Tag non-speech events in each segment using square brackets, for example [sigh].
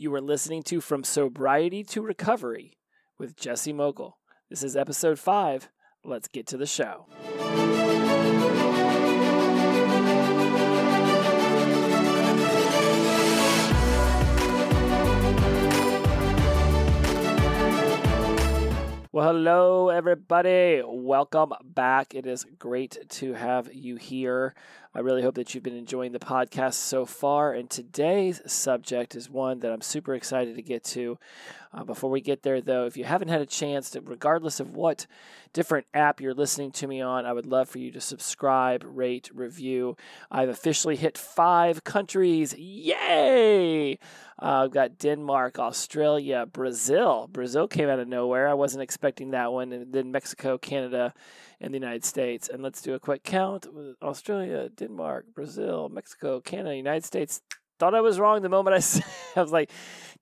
You are listening to From Sobriety to Recovery with Jesse Mogul. This is episode five. Let's get to the show. Well, hello, everybody. Welcome back. It is great to have you here. I really hope that you've been enjoying the podcast so far. And today's subject is one that I'm super excited to get to. Uh, before we get there, though, if you haven't had a chance to, regardless of what different app you're listening to me on, I would love for you to subscribe, rate, review. I've officially hit five countries. Yay! Uh, I've got Denmark, Australia, Brazil. Brazil came out of nowhere. I wasn't expecting that one. And then Mexico, Canada, and the United States. And let's do a quick count Australia, Denmark, Brazil, Mexico, Canada, United States. Thought I was wrong the moment I [laughs] said, I was like,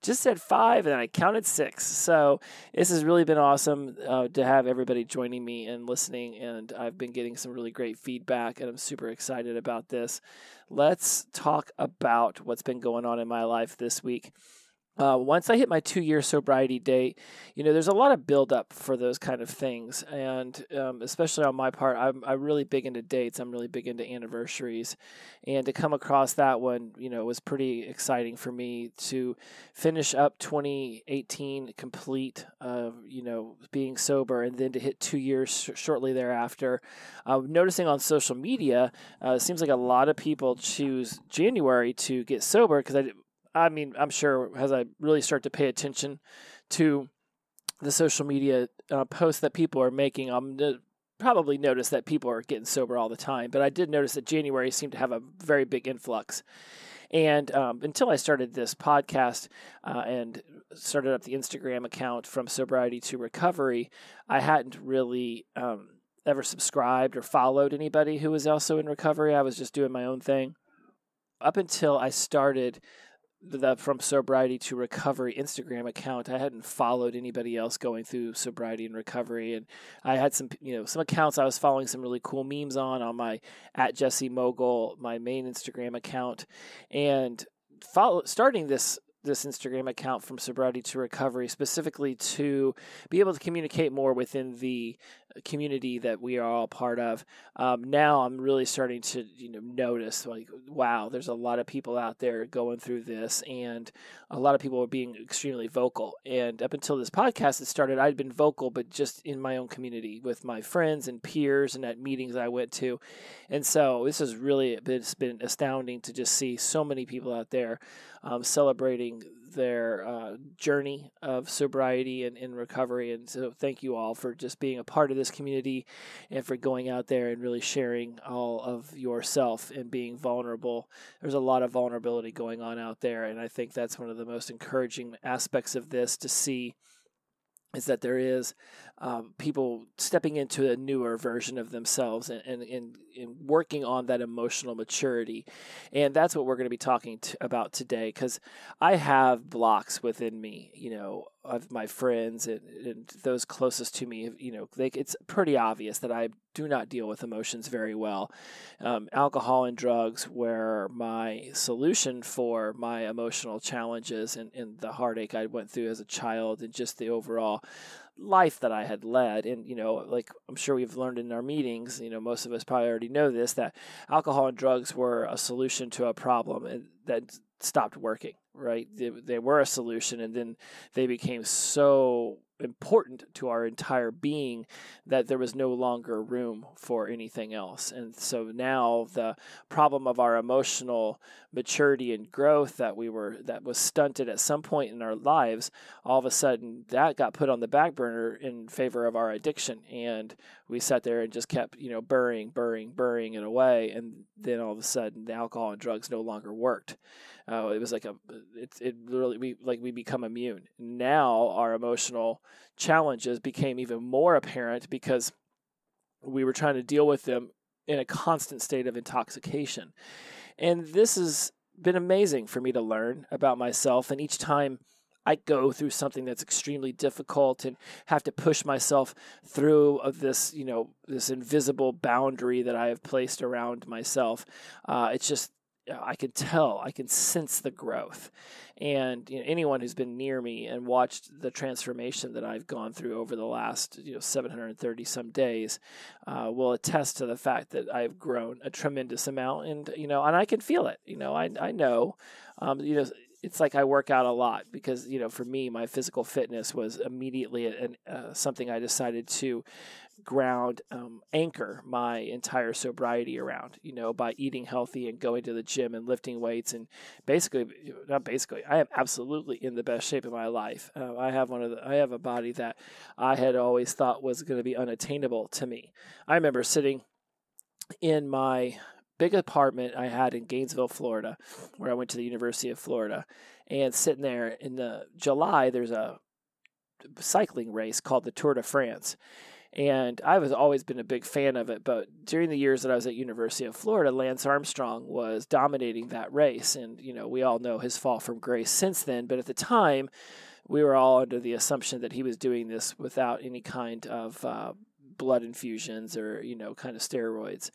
just said five and I counted six. So this has really been awesome uh, to have everybody joining me and listening. And I've been getting some really great feedback and I'm super excited about this. Let's talk about what's been going on in my life this week. Uh, once I hit my two year sobriety date, you know, there's a lot of buildup for those kind of things. And um, especially on my part, I'm, I'm really big into dates. I'm really big into anniversaries. And to come across that one, you know, was pretty exciting for me to finish up 2018 complete, uh, you know, being sober and then to hit two years sh- shortly thereafter. Uh, noticing on social media, uh, it seems like a lot of people choose January to get sober because I I mean, I'm sure as I really start to pay attention to the social media uh, posts that people are making, I'm probably notice that people are getting sober all the time. But I did notice that January seemed to have a very big influx. And um, until I started this podcast uh, and started up the Instagram account from sobriety to recovery, I hadn't really um, ever subscribed or followed anybody who was also in recovery. I was just doing my own thing. Up until I started the from sobriety to recovery Instagram account. I hadn't followed anybody else going through sobriety and recovery, and I had some you know some accounts I was following some really cool memes on on my at Jesse Mogul, my main Instagram account, and follow starting this this Instagram account from sobriety to recovery specifically to be able to communicate more within the community that we are all part of. Um, now I'm really starting to you know notice like wow, there's a lot of people out there going through this, and a lot of people are being extremely vocal. And up until this podcast had started, I'd been vocal, but just in my own community with my friends and peers and at meetings I went to. And so this has really been, it's been astounding to just see so many people out there um, celebrating their uh, journey of sobriety and, and recovery. And so, thank you all for just being a part of this community and for going out there and really sharing all of yourself and being vulnerable. There's a lot of vulnerability going on out there, and I think that's one of the most encouraging aspects of this to see is that there is um, people stepping into a newer version of themselves and, and, and, and, working on that emotional maturity. And that's what we're going to be talking to, about today because I have blocks within me, you know, of my friends and, and those closest to me. You know, they, it's pretty obvious that I do not deal with emotions very well. Um, alcohol and drugs were my solution for my emotional challenges and, and the heartache I went through as a child and just the overall life that I had led. And, you know, like I'm sure we've learned in our meetings, you know, most of us probably already know this, that alcohol and drugs were a solution to a problem and that stopped working, right? They, they were a solution and then they became so important to our entire being that there was no longer room for anything else. And so now the problem of our emotional maturity and growth that we were that was stunted at some point in our lives, all of a sudden that got put on the back burner in favor of our addiction and we sat there and just kept, you know, burying, burying, burying it away and then all of a sudden the alcohol and drugs no longer worked. Uh, it was like a it it literally we like we become immune. Now our emotional challenges became even more apparent because we were trying to deal with them in a constant state of intoxication. And this has been amazing for me to learn about myself and each time I go through something that's extremely difficult and have to push myself through this, you know, this invisible boundary that I have placed around myself. Uh, it's just I can tell, I can sense the growth. And you know, anyone who's been near me and watched the transformation that I've gone through over the last you know 730 some days uh, will attest to the fact that I've grown a tremendous amount. And you know, and I can feel it. You know, I I know, um, you know, it's like I work out a lot because you know for me my physical fitness was immediately an, uh, something I decided to ground um, anchor my entire sobriety around you know by eating healthy and going to the gym and lifting weights and basically not basically I am absolutely in the best shape of my life uh, I have one of the I have a body that I had always thought was going to be unattainable to me I remember sitting in my big apartment I had in Gainesville, Florida, where I went to the University of Florida. And sitting there in the July, there's a cycling race called the Tour de France. And I was always been a big fan of it, but during the years that I was at University of Florida, Lance Armstrong was dominating that race, and you know we all know his fall from grace since then. But at the time, we were all under the assumption that he was doing this without any kind of uh, blood infusions or you know kind of steroids.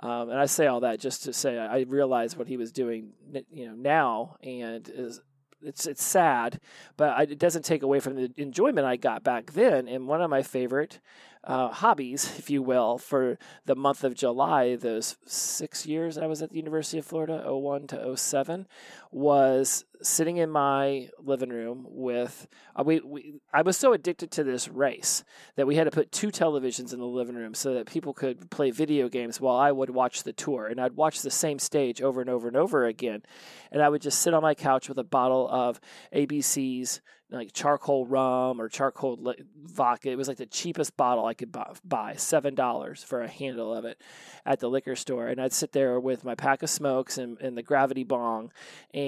Um, and I say all that just to say I realize what he was doing, you know, now, and is it's it's sad, but it doesn't take away from the enjoyment I got back then. And one of my favorite uh, hobbies, [laughs] if you will, for the month of July, those six years I was at the University of Florida, 01 to 07, was sitting in my living room with uh, we, we I was so addicted to this race that we had to put two televisions in the living room so that people could play video games while I would watch the tour and I'd watch the same stage over and over and over again and I would just sit on my couch with a bottle of ABC's like charcoal rum or charcoal vodka. It was like the cheapest bottle I could buy, seven dollars for a handle of it at the liquor store. And I'd sit there with my pack of smokes and, and the gravity bong and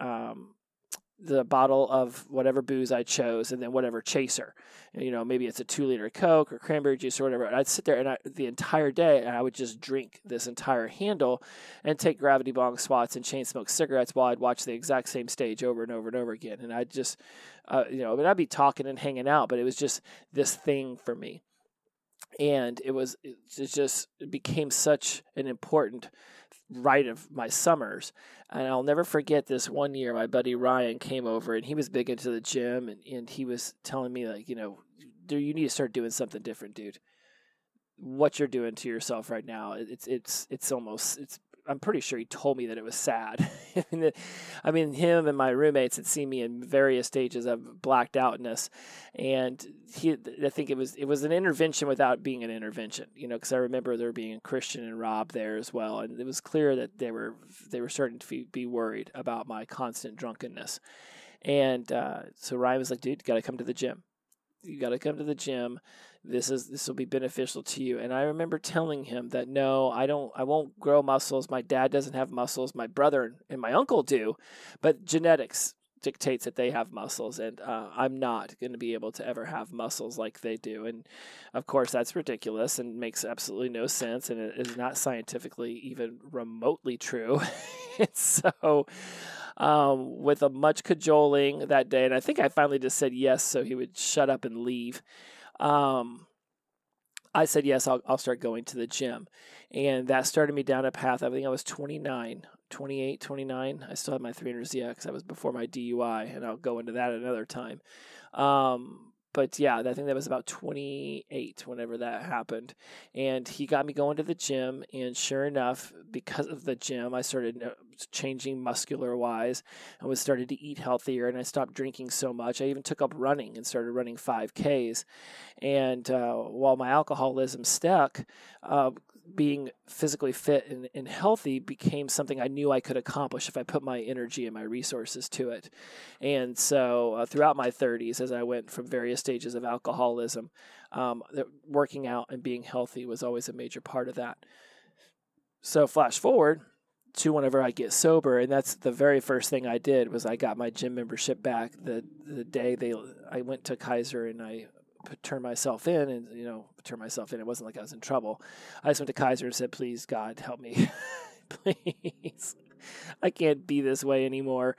um, the bottle of whatever booze I chose, and then whatever chaser. You know, maybe it's a two liter Coke or cranberry juice or whatever. And I'd sit there and I, the entire day, and I would just drink this entire handle and take gravity bong swats and chain smoke cigarettes while I'd watch the exact same stage over and over and over again. And I'd just, uh, you know, I mean, I'd be talking and hanging out, but it was just this thing for me. And it was, it just it became such an important right of my summers. And I'll never forget this one year, my buddy Ryan came over and he was big into the gym and, and he was telling me, like, you know, you need to start doing something different, dude. What you're doing to yourself right now, it's it's it's almost it's I'm pretty sure he told me that it was sad. [laughs] I mean, him and my roommates had seen me in various stages of blacked outness, and he, I think it was it was an intervention without being an intervention, you know, because I remember there being a Christian and Rob there as well, and it was clear that they were they were starting to be worried about my constant drunkenness, and uh, so Ryan was like, "Dude, got to come to the gym. You got to come to the gym." this is this will be beneficial to you. And i remember telling him that no i don't i won't grow muscles. My dad doesn't have muscles. My brother and my uncle do but genetics dictates that they have muscles and uh, i'm not going to be able to ever have muscles like they do. And of course that's ridiculous and makes absolutely no sense and it is not scientifically even remotely true. [laughs] So um, with a much cajoling that day and i think i finally just said yes so he would shut up and leave um, I said, yes, I'll, I'll start going to the gym. And that started me down a path. I think I was 29, 28, 29. I still had my 300ZX. That was before my DUI, and I'll go into that another time. Um, but yeah, I think that was about 28 whenever that happened. And he got me going to the gym. And sure enough, because of the gym, I started changing muscular wise. I was started to eat healthier and I stopped drinking so much. I even took up running and started running 5Ks. And uh, while my alcoholism stuck, uh, being physically fit and, and, healthy became something I knew I could accomplish if I put my energy and my resources to it. And so, uh, throughout my 30s, as I went from various stages of alcoholism, um, working out and being healthy was always a major part of that. So, flash forward to whenever I get sober, and that's the very first thing I did was I got my gym membership back the the day they I went to Kaiser and I turn myself in and you know turn myself in. It wasn't like i was in trouble. I just went to kaiser and said please god help me. [laughs] Please. I can't be this way anymore.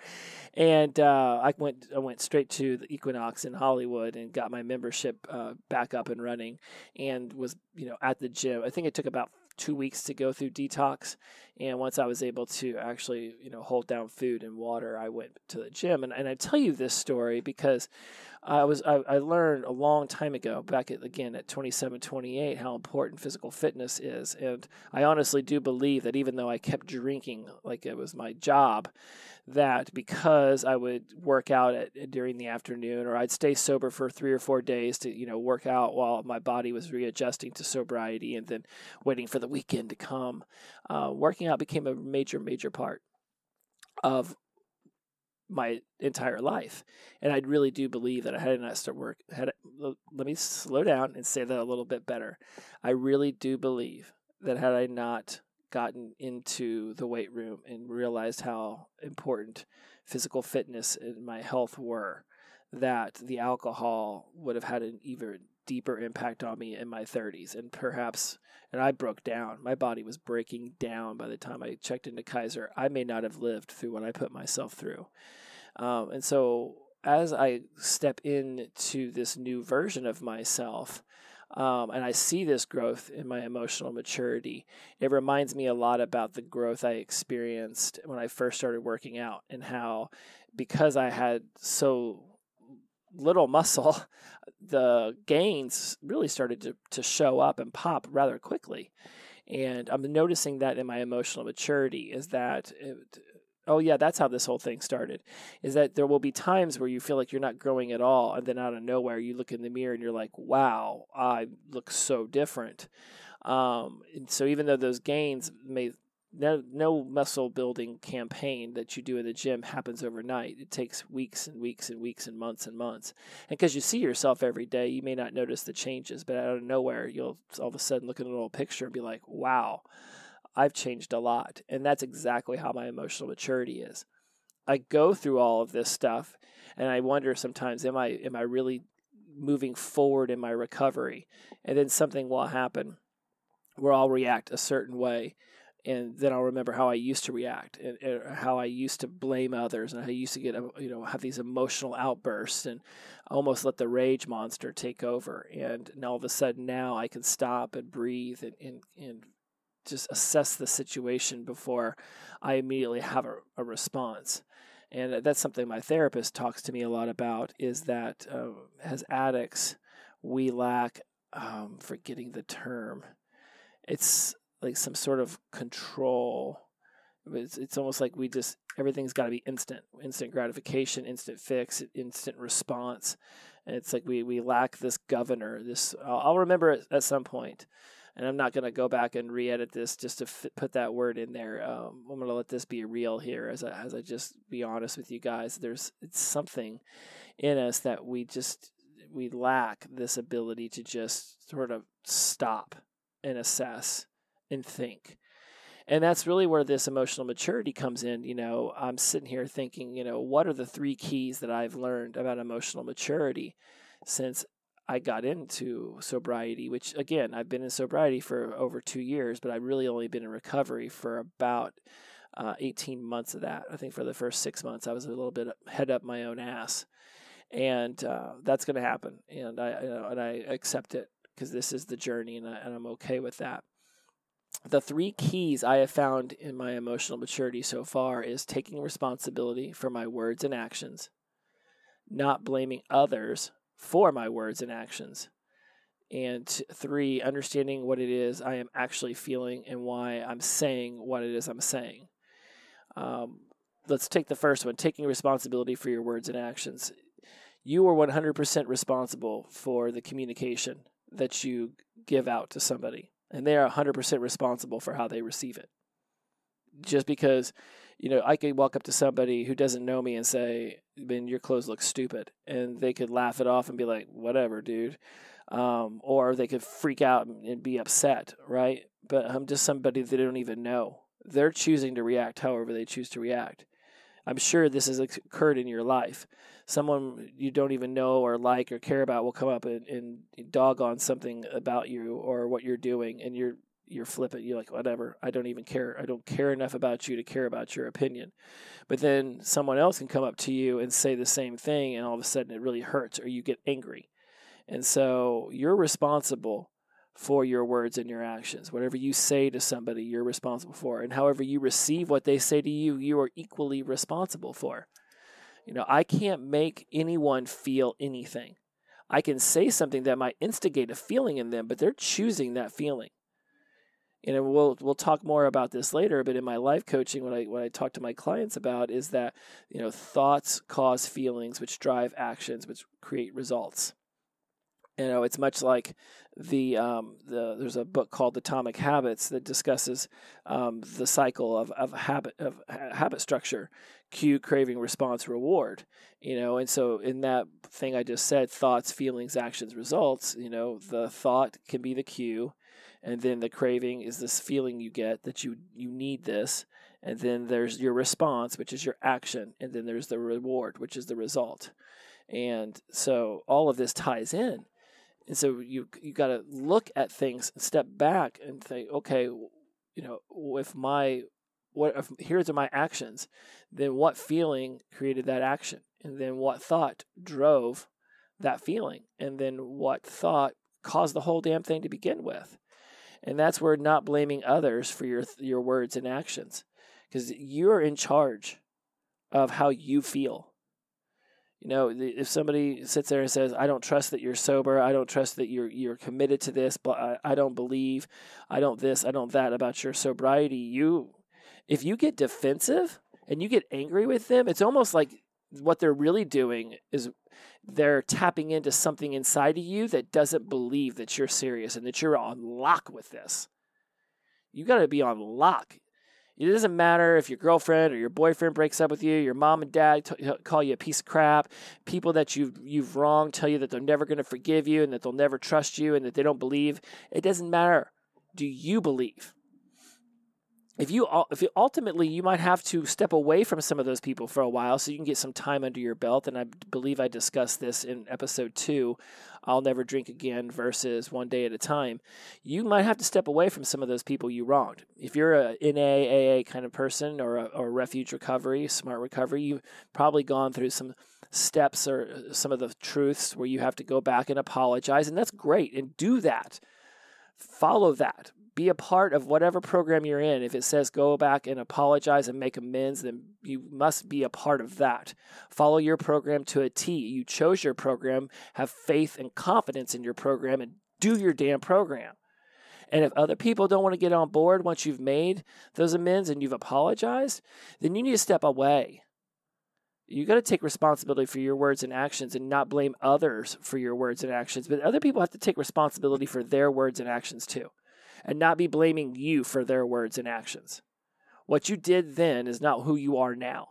And uh, i went i went straight to the equinox in hollywood and got my membership uh, back up and running and was you know at the gym. I think it took about two weeks to go through detox. And once I was able to actually, you know, hold down food and water, I went to the gym. And, and I tell you this story because I was I, I learned a long time ago, back at, again at 27, 28, how important physical fitness is. And I honestly do believe that even though I kept drinking like it was my job, that because I would work out at, during the afternoon or I'd stay sober for three or four days to, you know, work out while my body was readjusting to sobriety and then waiting for the weekend to come, uh, working out became a major, major part of my entire life. And I really do believe that I had not start work had let me slow down and say that a little bit better. I really do believe that had I not gotten into the weight room and realized how important physical fitness and my health were, that the alcohol would have had an even deeper impact on me in my 30s and perhaps and I broke down. My body was breaking down by the time I checked into Kaiser. I may not have lived through what I put myself through. Um, and so as I step into this new version of myself, um, and I see this growth in my emotional maturity. It reminds me a lot about the growth I experienced when I first started working out, and how because I had so little muscle, [laughs] the gains really started to, to show up and pop rather quickly. And I'm noticing that in my emotional maturity is that it, oh yeah, that's how this whole thing started. Is that there will be times where you feel like you're not growing at all, and then out of nowhere you look in the mirror and you're like, wow, I look so different. Um, and so even though those gains may no, no muscle building campaign that you do in the gym happens overnight. It takes weeks and weeks and weeks and months and months. And because you see yourself every day, you may not notice the changes, but out of nowhere, you'll all of a sudden look at an old picture and be like, wow, I've changed a lot. And that's exactly how my emotional maturity is. I go through all of this stuff and I wonder sometimes am I am I really moving forward in my recovery? And then something will happen where I'll react a certain way and then I'll remember how I used to react and, and, how I used to blame others and how I used to get you know have these emotional outbursts and almost let the rage monster take over and, and all of a sudden now I can stop and breathe and, and, and just assess the situation before I immediately have a, a response. And that's something my therapist talks to me a lot about is that uh, as addicts, we lack, um, forgetting the term, it's like some sort of control. It's, it's almost like we just, everything's got to be instant, instant gratification, instant fix, instant response. And it's like we, we lack this governor, this, I'll, I'll remember it at some point and I'm not going to go back and re-edit this just to put that word in there. Um, I'm going to let this be real here as I, as I just be honest with you guys. There's it's something in us that we just we lack this ability to just sort of stop and assess and think. And that's really where this emotional maturity comes in. You know, I'm sitting here thinking, you know, what are the three keys that I've learned about emotional maturity since I got into sobriety, which again, I've been in sobriety for over two years, but I've really only been in recovery for about uh, 18 months of that. I think for the first six months, I was a little bit head up my own ass. And uh, that's going to happen. And I, you know, and I accept it because this is the journey and, I, and I'm okay with that. The three keys I have found in my emotional maturity so far is taking responsibility for my words and actions, not blaming others for my words and actions. And three, understanding what it is I am actually feeling and why I'm saying what it is I'm saying. Um, let's take the first one taking responsibility for your words and actions. You are 100% responsible for the communication that you give out to somebody, and they are 100% responsible for how they receive it. Just because you know, I could walk up to somebody who doesn't know me and say, "Man, your clothes look stupid," and they could laugh it off and be like, "Whatever, dude," um, or they could freak out and be upset, right? But I'm just somebody they don't even know. They're choosing to react however they choose to react. I'm sure this has occurred in your life. Someone you don't even know or like or care about will come up and, and dog on something about you or what you're doing, and you're you're flippant. You're like, whatever. I don't even care. I don't care enough about you to care about your opinion. But then someone else can come up to you and say the same thing, and all of a sudden it really hurts, or you get angry. And so you're responsible for your words and your actions. Whatever you say to somebody, you're responsible for. And however you receive what they say to you, you are equally responsible for. You know, I can't make anyone feel anything. I can say something that might instigate a feeling in them, but they're choosing that feeling. And we'll we'll talk more about this later, but in my life coaching, what I what I talk to my clients about is that you know thoughts cause feelings, which drive actions, which create results. You know, it's much like the um, the there's a book called Atomic Habits that discusses um, the cycle of of habit of habit structure, cue, craving, response, reward. You know, and so in that thing I just said, thoughts, feelings, actions, results. You know, the thought can be the cue, and then the craving is this feeling you get that you you need this, and then there's your response, which is your action, and then there's the reward, which is the result. And so all of this ties in and so you you got to look at things, step back, and think, okay, you know, if my what if here's my actions, then what feeling created that action, and then what thought drove that feeling, and then what thought caused the whole damn thing to begin with, and that's where not blaming others for your your words and actions, because you're in charge of how you feel you know, if somebody sits there and says, "I don't trust that you're sober. I don't trust that you're you're committed to this, but I, I don't believe, I don't this, I don't that about your sobriety," you, if you get defensive and you get angry with them, it's almost like what they're really doing is they're tapping into something inside of you that doesn't believe that you're serious and that you're on lock with this. You got to be on lock. It doesn't matter if your girlfriend or your boyfriend breaks up with you, your mom and dad t- call you a piece of crap, people that you've, you've wronged tell you that they're never going to forgive you and that they'll never trust you and that they don't believe. It doesn't matter. Do you believe? If you if you, ultimately you might have to step away from some of those people for a while so you can get some time under your belt and i believe i discussed this in episode two i'll never drink again versus one day at a time. You might have to step away from some of those people you wronged. If you're a NAAA kind of person or a, or refuge recovery smart recovery you've probably gone through some steps or uh, some of the truths where you have to go back and apologize and that's great and do that. Follow that be a part of whatever program you're in. If it says go back and apologize and make amends, then you must be a part of that. Follow your program to a T. You chose your program, have faith and confidence in your program, and do your damn program. And if other people don't want to get on board once you've made those amends and you've apologized, then you need to step away. You got to take responsibility for your words and actions and not blame others for your words and actions. But other people have to take responsibility for their words and actions too and not be blaming you for their words and actions. What you did then is not who you are now.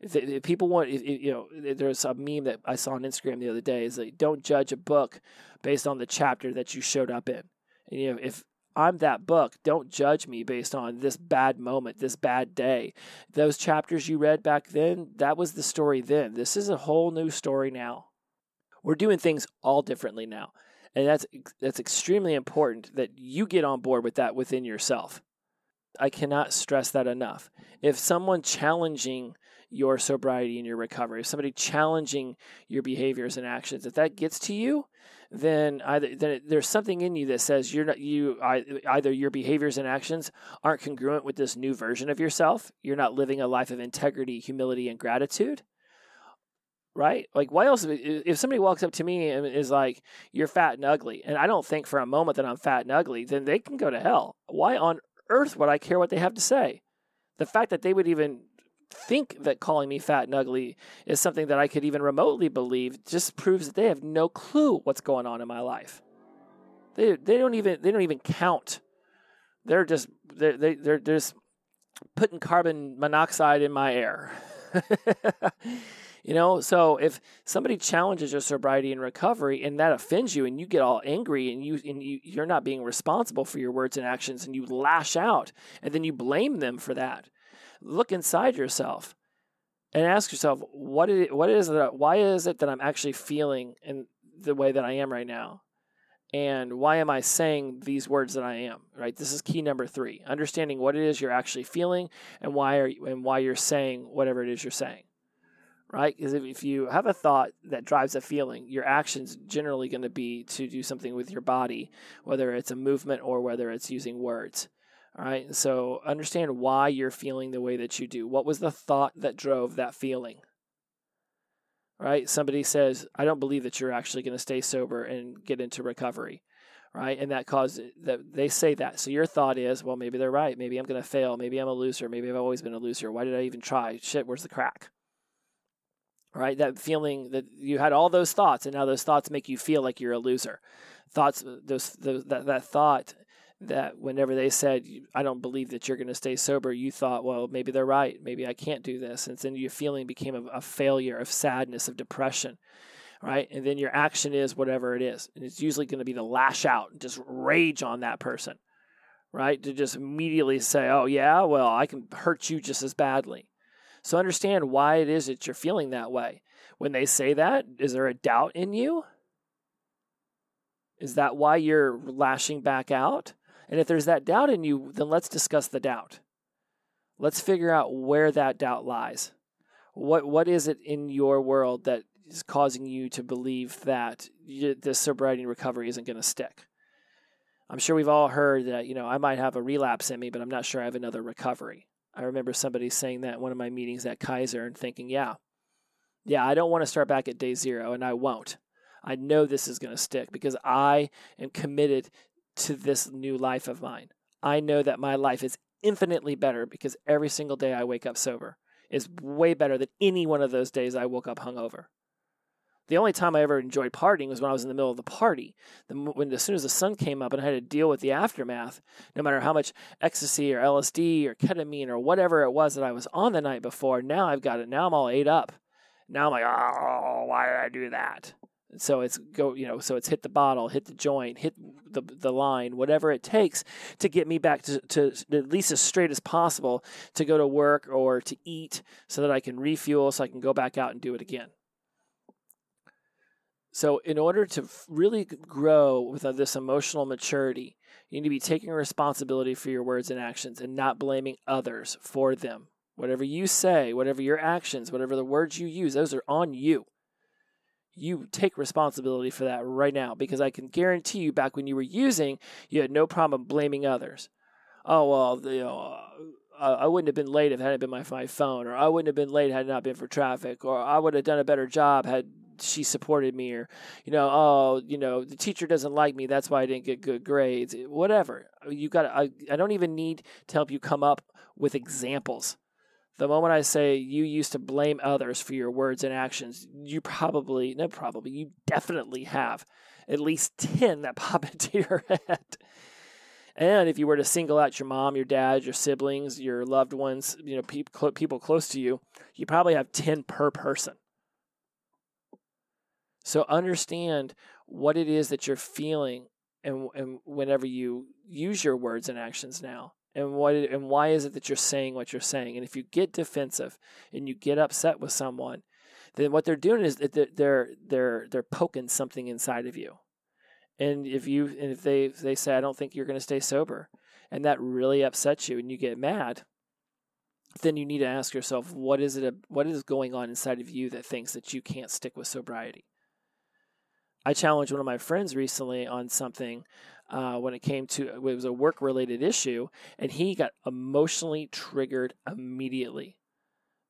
If, if people want, if, you know, there's a meme that I saw on Instagram the other day is like, don't judge a book based on the chapter that you showed up in. And, you know, if I'm that book, don't judge me based on this bad moment, this bad day. Those chapters you read back then, that was the story then. This is a whole new story now. We're doing things all differently now. And that's that's extremely important that you get on board with that within yourself. I cannot stress that enough. If someone challenging your sobriety and your recovery, if somebody challenging your behaviors and actions, if that gets to you, then either then there's something in you that says you're not you either your behaviors and actions aren't congruent with this new version of yourself. You're not living a life of integrity, humility, and gratitude right? Like, why else? If somebody walks up to me and is like, "You're fat and ugly," and I don't think for a moment that I'm fat and ugly, then they can go to hell. Why on earth would I care what they have to say? The fact that they would even think that calling me fat and ugly is something that I could even remotely believe just proves that they have no clue what's going on in my life. They they don't even they don't even count. They're just they're they, they're just putting carbon monoxide in my air. [laughs] You know, so if somebody challenges your sobriety and recovery and that offends you and you get all angry and you and you, you're not being responsible for your words and actions and you lash out and then you blame them for that. Look inside yourself and ask yourself what is what is that why is it that I'm actually feeling in the way that I am right now? and why am I saying these words that I am? Right. This is key number three: understanding what it is you're actually feeling and why are you, and why you're saying whatever it is you're saying right? Because if, if you have a thought that drives a feeling, your action's generally going to be to do something with your body, whether it's a movement or whether it's using words. All right. So understand why you're feeling the way that you do. What was the thought that drove that feeling? Right? Somebody says, I don't believe that you're actually going to stay sober and get into recovery. Right? And that causes that they say that. So your thought is, well, maybe they're right. Maybe I'm going to fail. Maybe I'm a loser. Maybe I've always been a loser. Why did I even try? Shit, where's the crack? Right? That feeling that you had all those thoughts and now those thoughts make you feel like you're a loser. Thoughts, uh, those, those that, that thought that whenever they said, I don't believe that you're going to stay sober, you thought, well, maybe they're right. Maybe I can't do this. And then your feeling became a, a failure of sadness, of depression, right? And then your action is whatever it is. And it's usually going to be to lash out and just rage on that person, right? To just immediately say, oh, yeah, well, I can hurt you just as badly. So understand why it is that you're feeling that way. When they say that, is there a doubt in you? Is that why you're lashing back out? And if there's that doubt in you, then let's discuss the doubt. Let's figure out where that doubt lies. What what is it in your world that is causing you to believe that this sobriety and recovery isn't going to stick? I'm sure we've all heard that, you know, I might have a relapse in me, but I'm not sure I have another recovery. I remember somebody saying that in one of my meetings at Kaiser and thinking, yeah, yeah, I don't want to start back at day zero, and I won't. I know this is going to stick because I am committed to this new life of mine. I know that my life is infinitely better because every single day I wake up sober is way better than any one of those days I woke up hungover. The only time I ever enjoyed partying was when I was in the middle of the party. When as soon as the sun came up and I had to deal with the aftermath, no matter how much ecstasy or LSD or ketamine or whatever it was that I was on the night before, now I've got it. Now I'm all ate up. Now I'm like, oh, why did I do that? So it's go, you know, so it's hit the bottle, hit the joint, hit the the line, whatever it takes to get me back to, to at least as straight as possible to go to work or to eat, so that I can refuel, so I can go back out and do it again. So, in order to really grow with this emotional maturity, you need to be taking responsibility for your words and actions and not blaming others for them. Whatever you say, whatever your actions, whatever the words you use, those are on you you take responsibility for that right now because I can guarantee you back when you were using, you had no problem blaming others. Oh, well, you know, uh, I wouldn't have been late if it hadn't been my, my phone, or I wouldn't have been late had it not been for traffic, or I would have done a better job had she supported me, or, you know, oh, you know, the teacher doesn't like me, that's why I didn't get good grades, eh, whatever. Uh, you got I, I don't even need to help you come up with examples the moment I say you used to blame others for your words and actions, you probably, no, probably, you definitely have at least 10 that [laughs] pop into your head. And if you were to single out your mom, your dad, your siblings, your loved ones, you know, people close to you, you probably have 10 per person. So understand what it is that you're feeling and, and whenever you use your words and actions now and what and why is it that you're saying what you're saying? And if you get defensive and you get upset with someone then what they're doing is that they're they're they're poking something inside of you. And if you and if they they say i don't think you're going to stay sober and that really upsets you and you get mad then you need to ask yourself what is it what is going on inside of you that thinks that you can't stick with sobriety i challenged one of my friends recently on something uh, when it came to it was a work related issue, and he got emotionally triggered immediately,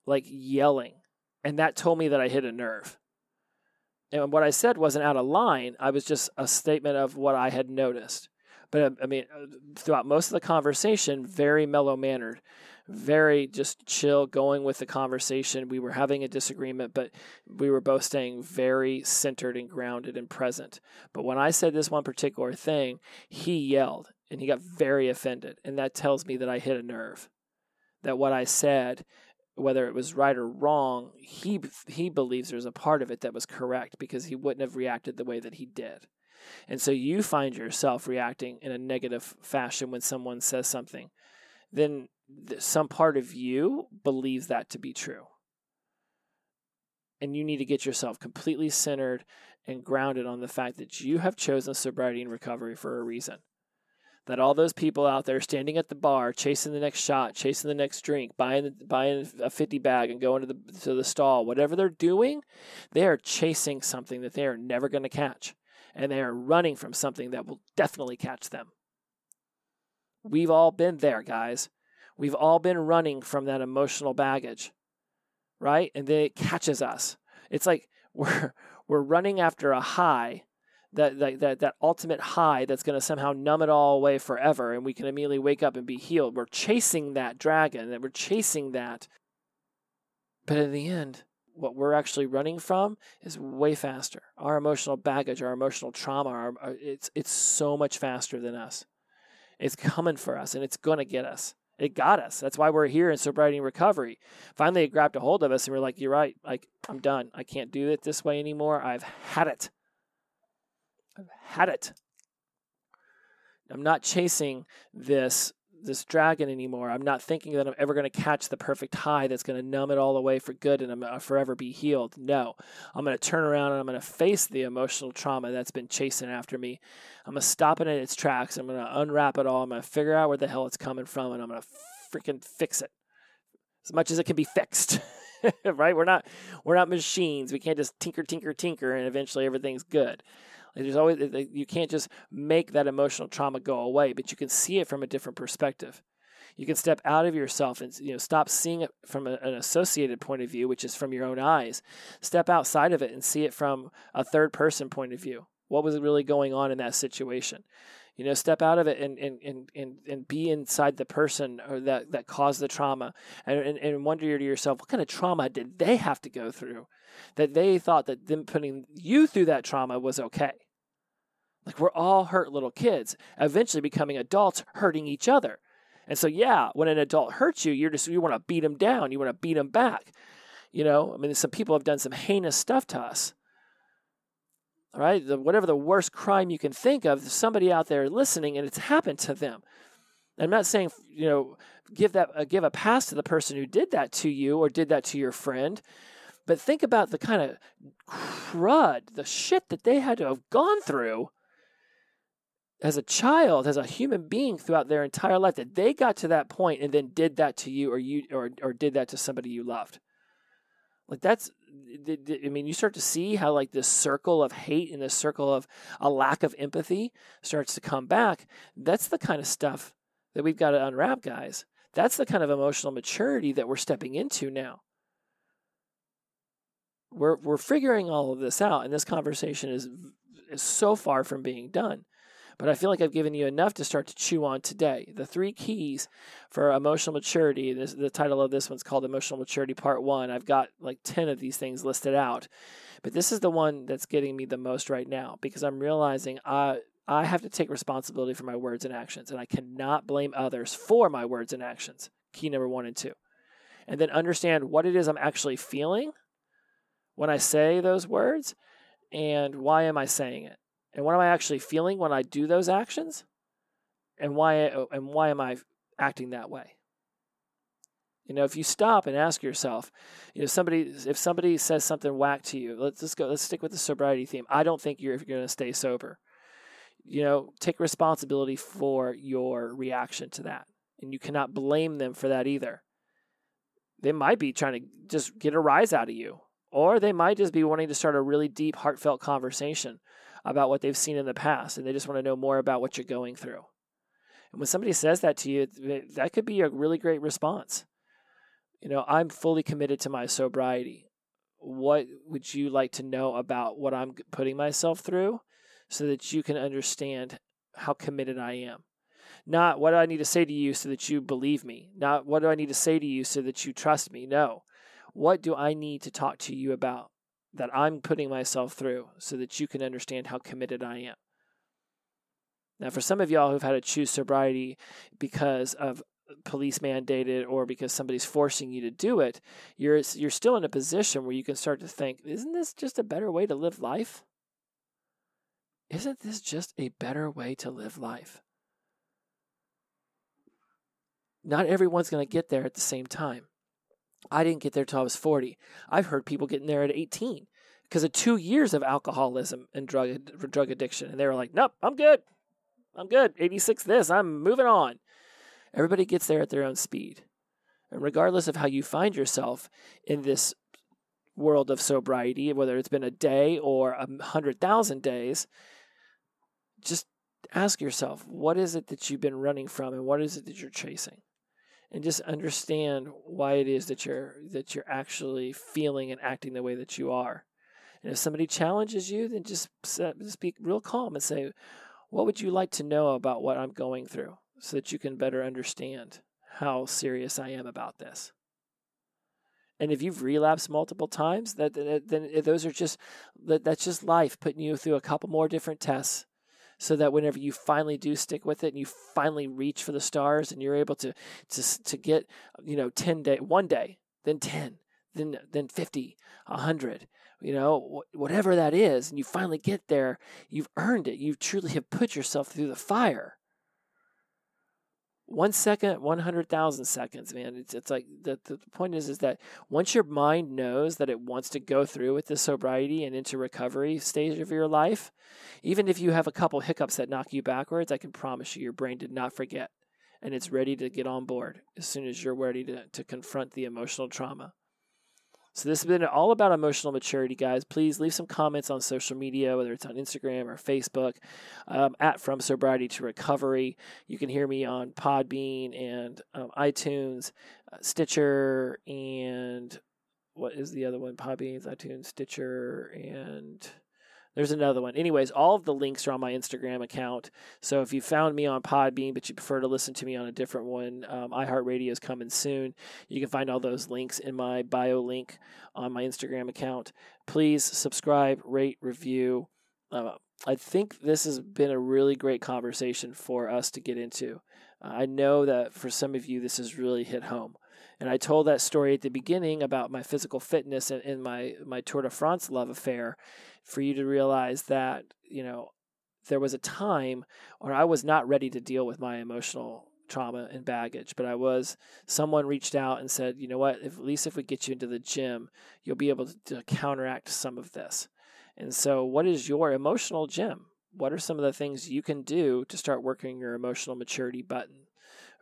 like yelling, and that told me that I hit a nerve. And what I said wasn't out of line; I was just a statement of what I had noticed. But I mean, uh, throughout most of the conversation, very mellow mannered very just chill, going with the conversation. We were having a disagreement, but we were both staying very centered and grounded and present. But when I said this one particular thing, he yelled and he got very offended. And that tells me that I hit a nerve. That what I said, whether it was right or wrong, he he believes there's a part of it that was correct because he wouldn't have reacted the way that he did. And so you find yourself reacting in a negative fashion when someone says something, then some part of you believes that to be true. And you need to get yourself completely centered and grounded on the fact that you have chosen sobriety and recovery for a reason. that all those people out there standing at the bar, chasing the next shot, chasing the next drink, buying buying a fifty bag and going to the to the stall, whatever they're doing, they are chasing something that they are never going to catch, and they are running from something that will definitely catch them. We've all been there, guys. We've all been running from that emotional baggage, right? And then it catches us. It's like [laughs] we're we're running after a high that that that, that ultimate high that's going to somehow numb it all away forever and we can immediately wake up and be healed. We're chasing that dragon and we're chasing that. But in the end what we're actually running from is way faster. Our emotional baggage our emotional trauma our, our, it's it's so much faster than us. It's coming for us and it's going to get us it got us. That's why we're here in sobriety and recovery. Finally, it grabbed a hold of us, and we're like, "You're right. Like, I'm done. I can't do it this way anymore. I've had it. I've had it. I'm not chasing this this dragon anymore. I'm not thinking that I'm ever going to catch the perfect high that's going to numb it all away for good and I'm going to forever be healed. No, I'm going to turn around and I'm going to face the emotional trauma that's been chasing after me. I'm going to stop it in its tracks. I'm going to unwrap it all. I'm going to figure out where the hell it's coming from and I'm going to freaking fix it as much as it can be fixed. [laughs] right? We're not we're not machines. We can't just tinker tinker tinker and eventually everything's good. There's always you can't just make that emotional trauma go away, but you can see it from a different perspective. You can step out of yourself and you know stop seeing it from a, an associated point of view, which is from your own eyes. Step outside of it and see it from a third person point of view. What was really going on in that situation? You know, step out of it and and, and, and, and be inside the person or that, that caused the trauma and, and, and wonder to yourself, what kind of trauma did they have to go through? That they thought that them putting you through that trauma was okay. Like we're all hurt little kids, eventually becoming adults hurting each other. And so, yeah, when an adult hurts you, you're just you want to beat them down, you want to beat them back. You know, I mean, some people have done some heinous stuff to us. All right, the, whatever the worst crime you can think of, somebody out there listening, and it's happened to them. I'm not saying you know give that uh, give a pass to the person who did that to you or did that to your friend, but think about the kind of crud, the shit that they had to have gone through as a child, as a human being throughout their entire life, that they got to that point and then did that to you or you or or did that to somebody you loved. Like that's I mean, you start to see how like this circle of hate and this circle of a lack of empathy starts to come back. That's the kind of stuff that we've got to unwrap, guys. That's the kind of emotional maturity that we're stepping into now. We're we're figuring all of this out, and this conversation is is so far from being done. But I feel like I've given you enough to start to chew on today. The three keys for emotional maturity. This, the title of this one's called Emotional Maturity Part One. I've got like 10 of these things listed out. But this is the one that's getting me the most right now because I'm realizing I, I have to take responsibility for my words and actions, and I cannot blame others for my words and actions. Key number one and two. And then understand what it is I'm actually feeling when I say those words and why am I saying it? And what am I actually feeling when I do those actions, and why and why am I acting that way? You know, if you stop and ask yourself, you know, somebody if somebody says something whack to you, let's just go. Let's stick with the sobriety theme. I don't think you're going to stay sober. You know, take responsibility for your reaction to that, and you cannot blame them for that either. They might be trying to just get a rise out of you, or they might just be wanting to start a really deep, heartfelt conversation about what they've seen in the past and they just want to know more about what you're going through. And when somebody says that to you, that could be a really great response. You know, I'm fully committed to my sobriety. What would you like to know about what I'm putting myself through so that you can understand how committed I am? Not what do I need to say to you so that you believe me? Not what do I need to say to you so that you trust me? No. What do I need to talk to you about that I'm putting myself through so that you can understand how committed I am. Now, for some of y'all who've had to choose sobriety because of police mandated or because somebody's forcing you to do it, you're you're still in a position where you can start to think, isn't this just a better way to live life? Isn't this just a better way to live life? Not everyone's going to get there at the same time. I didn't get there till I was 40. I've heard people getting there at 18 because of two years of alcoholism and drug drug addiction, and they were like, "Nope, I'm good. I'm good. 86 this. I'm moving on. Everybody gets there at their own speed. And regardless of how you find yourself in this world of sobriety, whether it's been a day or a hundred thousand days, just ask yourself, what is it that you've been running from and what is it that you're chasing? And just understand why it is that you're that you're actually feeling and acting the way that you are. And if somebody challenges you, then just, just be real calm and say, What would you like to know about what I'm going through so that you can better understand how serious I am about this? And if you've relapsed multiple times, that then those are just that, that's just life putting you through a couple more different tests so that whenever you finally do stick with it and you finally reach for the stars and you're able to to to get you know 10 day one day then 10 then then 50 100 you know whatever that is and you finally get there you've earned it. You truly have put yourself through the fire one second, 100,000 seconds, man. It's, it's like the, the point is, is that once your mind knows that it wants to go through with the sobriety and into recovery stage of your life, even if you have a couple hiccups that knock you backwards, I can promise you your brain did not forget and it's ready to get on board as soon as you're ready to, to confront the emotional trauma. So this has been all about emotional maturity, guys. Please leave some comments on social media, whether it's on Instagram or Facebook, um, at From Sobriety to Recovery. You can hear me on Podbean and um, iTunes, uh, Stitcher, and what is the other one? Podbean, iTunes, Stitcher, and there's another one. Anyways, all of the links are on my Instagram account. So if you found me on Podbean, but you prefer to listen to me on a different one, um, iHeartRadio is coming soon. You can find all those links in my bio link on my Instagram account. Please subscribe, rate, review. Uh, I think this has been a really great conversation for us to get into. Uh, I know that for some of you, this has really hit home. And I told that story at the beginning about my physical fitness and, and my, my Tour de France love affair for you to realize that, you know, there was a time when I was not ready to deal with my emotional trauma and baggage, but I was. Someone reached out and said, you know what, if, at least if we get you into the gym, you'll be able to, to counteract some of this. And so, what is your emotional gym? What are some of the things you can do to start working your emotional maturity button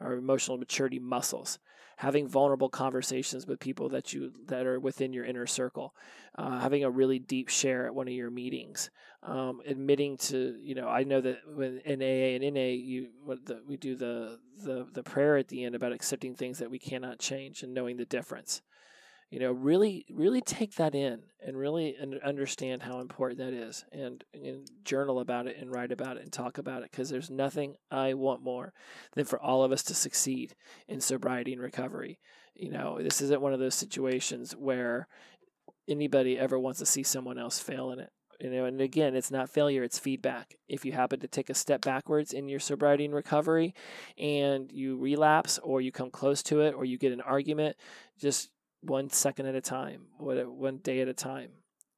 or emotional maturity muscles? Having vulnerable conversations with people that you that are within your inner circle, uh, having a really deep share at one of your meetings, um, admitting to you know I know that when in AA and NA you the, we do the, the the prayer at the end about accepting things that we cannot change and knowing the difference you know really really take that in and really understand how important that is and, and journal about it and write about it and talk about it because there's nothing i want more than for all of us to succeed in sobriety and recovery. You know this isn't one of those situations where anybody ever wants to see someone else fail in it you know and again it's not failure it's feedback. If you happen to take a step backwards in your sobriety and recovery and you relapse or you come close to it or you get an argument just one second at a time, one day at a time.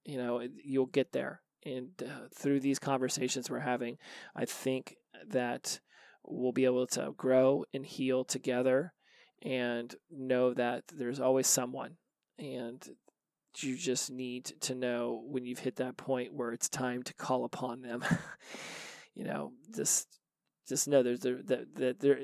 You know, you'll get there. And uh, through these conversations we're having, I think that we'll be able to grow and heal together and know that there's always someone. And you just need to know when you've hit that point where it's time to call upon them. [laughs] you know, just just know there's there that there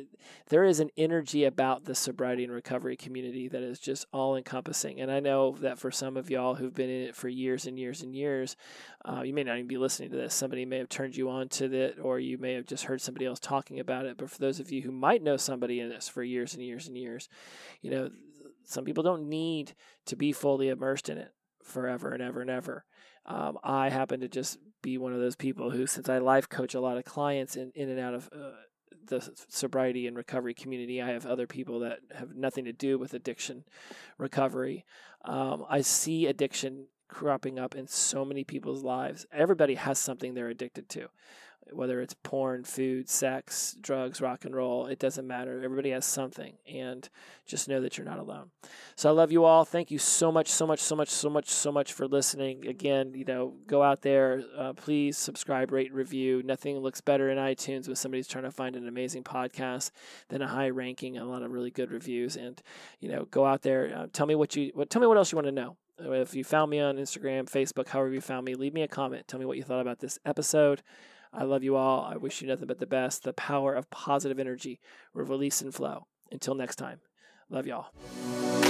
there is an energy about the sobriety and recovery community that is just all encompassing. And I know that for some of y'all who've been in it for years and years and years, uh, you may not even be listening to this. Somebody may have turned you on to it, or you may have just heard somebody else talking about it. But for those of you who might know somebody in this for years and years and years, you know, some people don't need to be fully immersed in it forever and ever and ever. Um, I happen to just be one of those people who, since I life coach a lot of clients in, in and out of uh, the sobriety and recovery community, I have other people that have nothing to do with addiction recovery. Um, I see addiction cropping up in so many people's lives. Everybody has something they're addicted to whether it's porn, food, sex, drugs, rock and roll, it doesn't matter. Everybody has something, and just know that you're not alone. So I love you all. Thank you so much, so much, so much, so much, so much for listening. Again, you know, go out there, uh, please subscribe, rate, review. Nothing looks better in iTunes when somebody's trying to find an amazing podcast than a high ranking and a lot of really good reviews. And you know, go out there, uh, tell me what you, tell me what else you want to know. If you found me on Instagram, Facebook, however you found me, leave me a comment. Tell me what you thought about this episode. I love you all. I wish you nothing but the best. The power of positive energy will release and flow. Until next time, love y'all.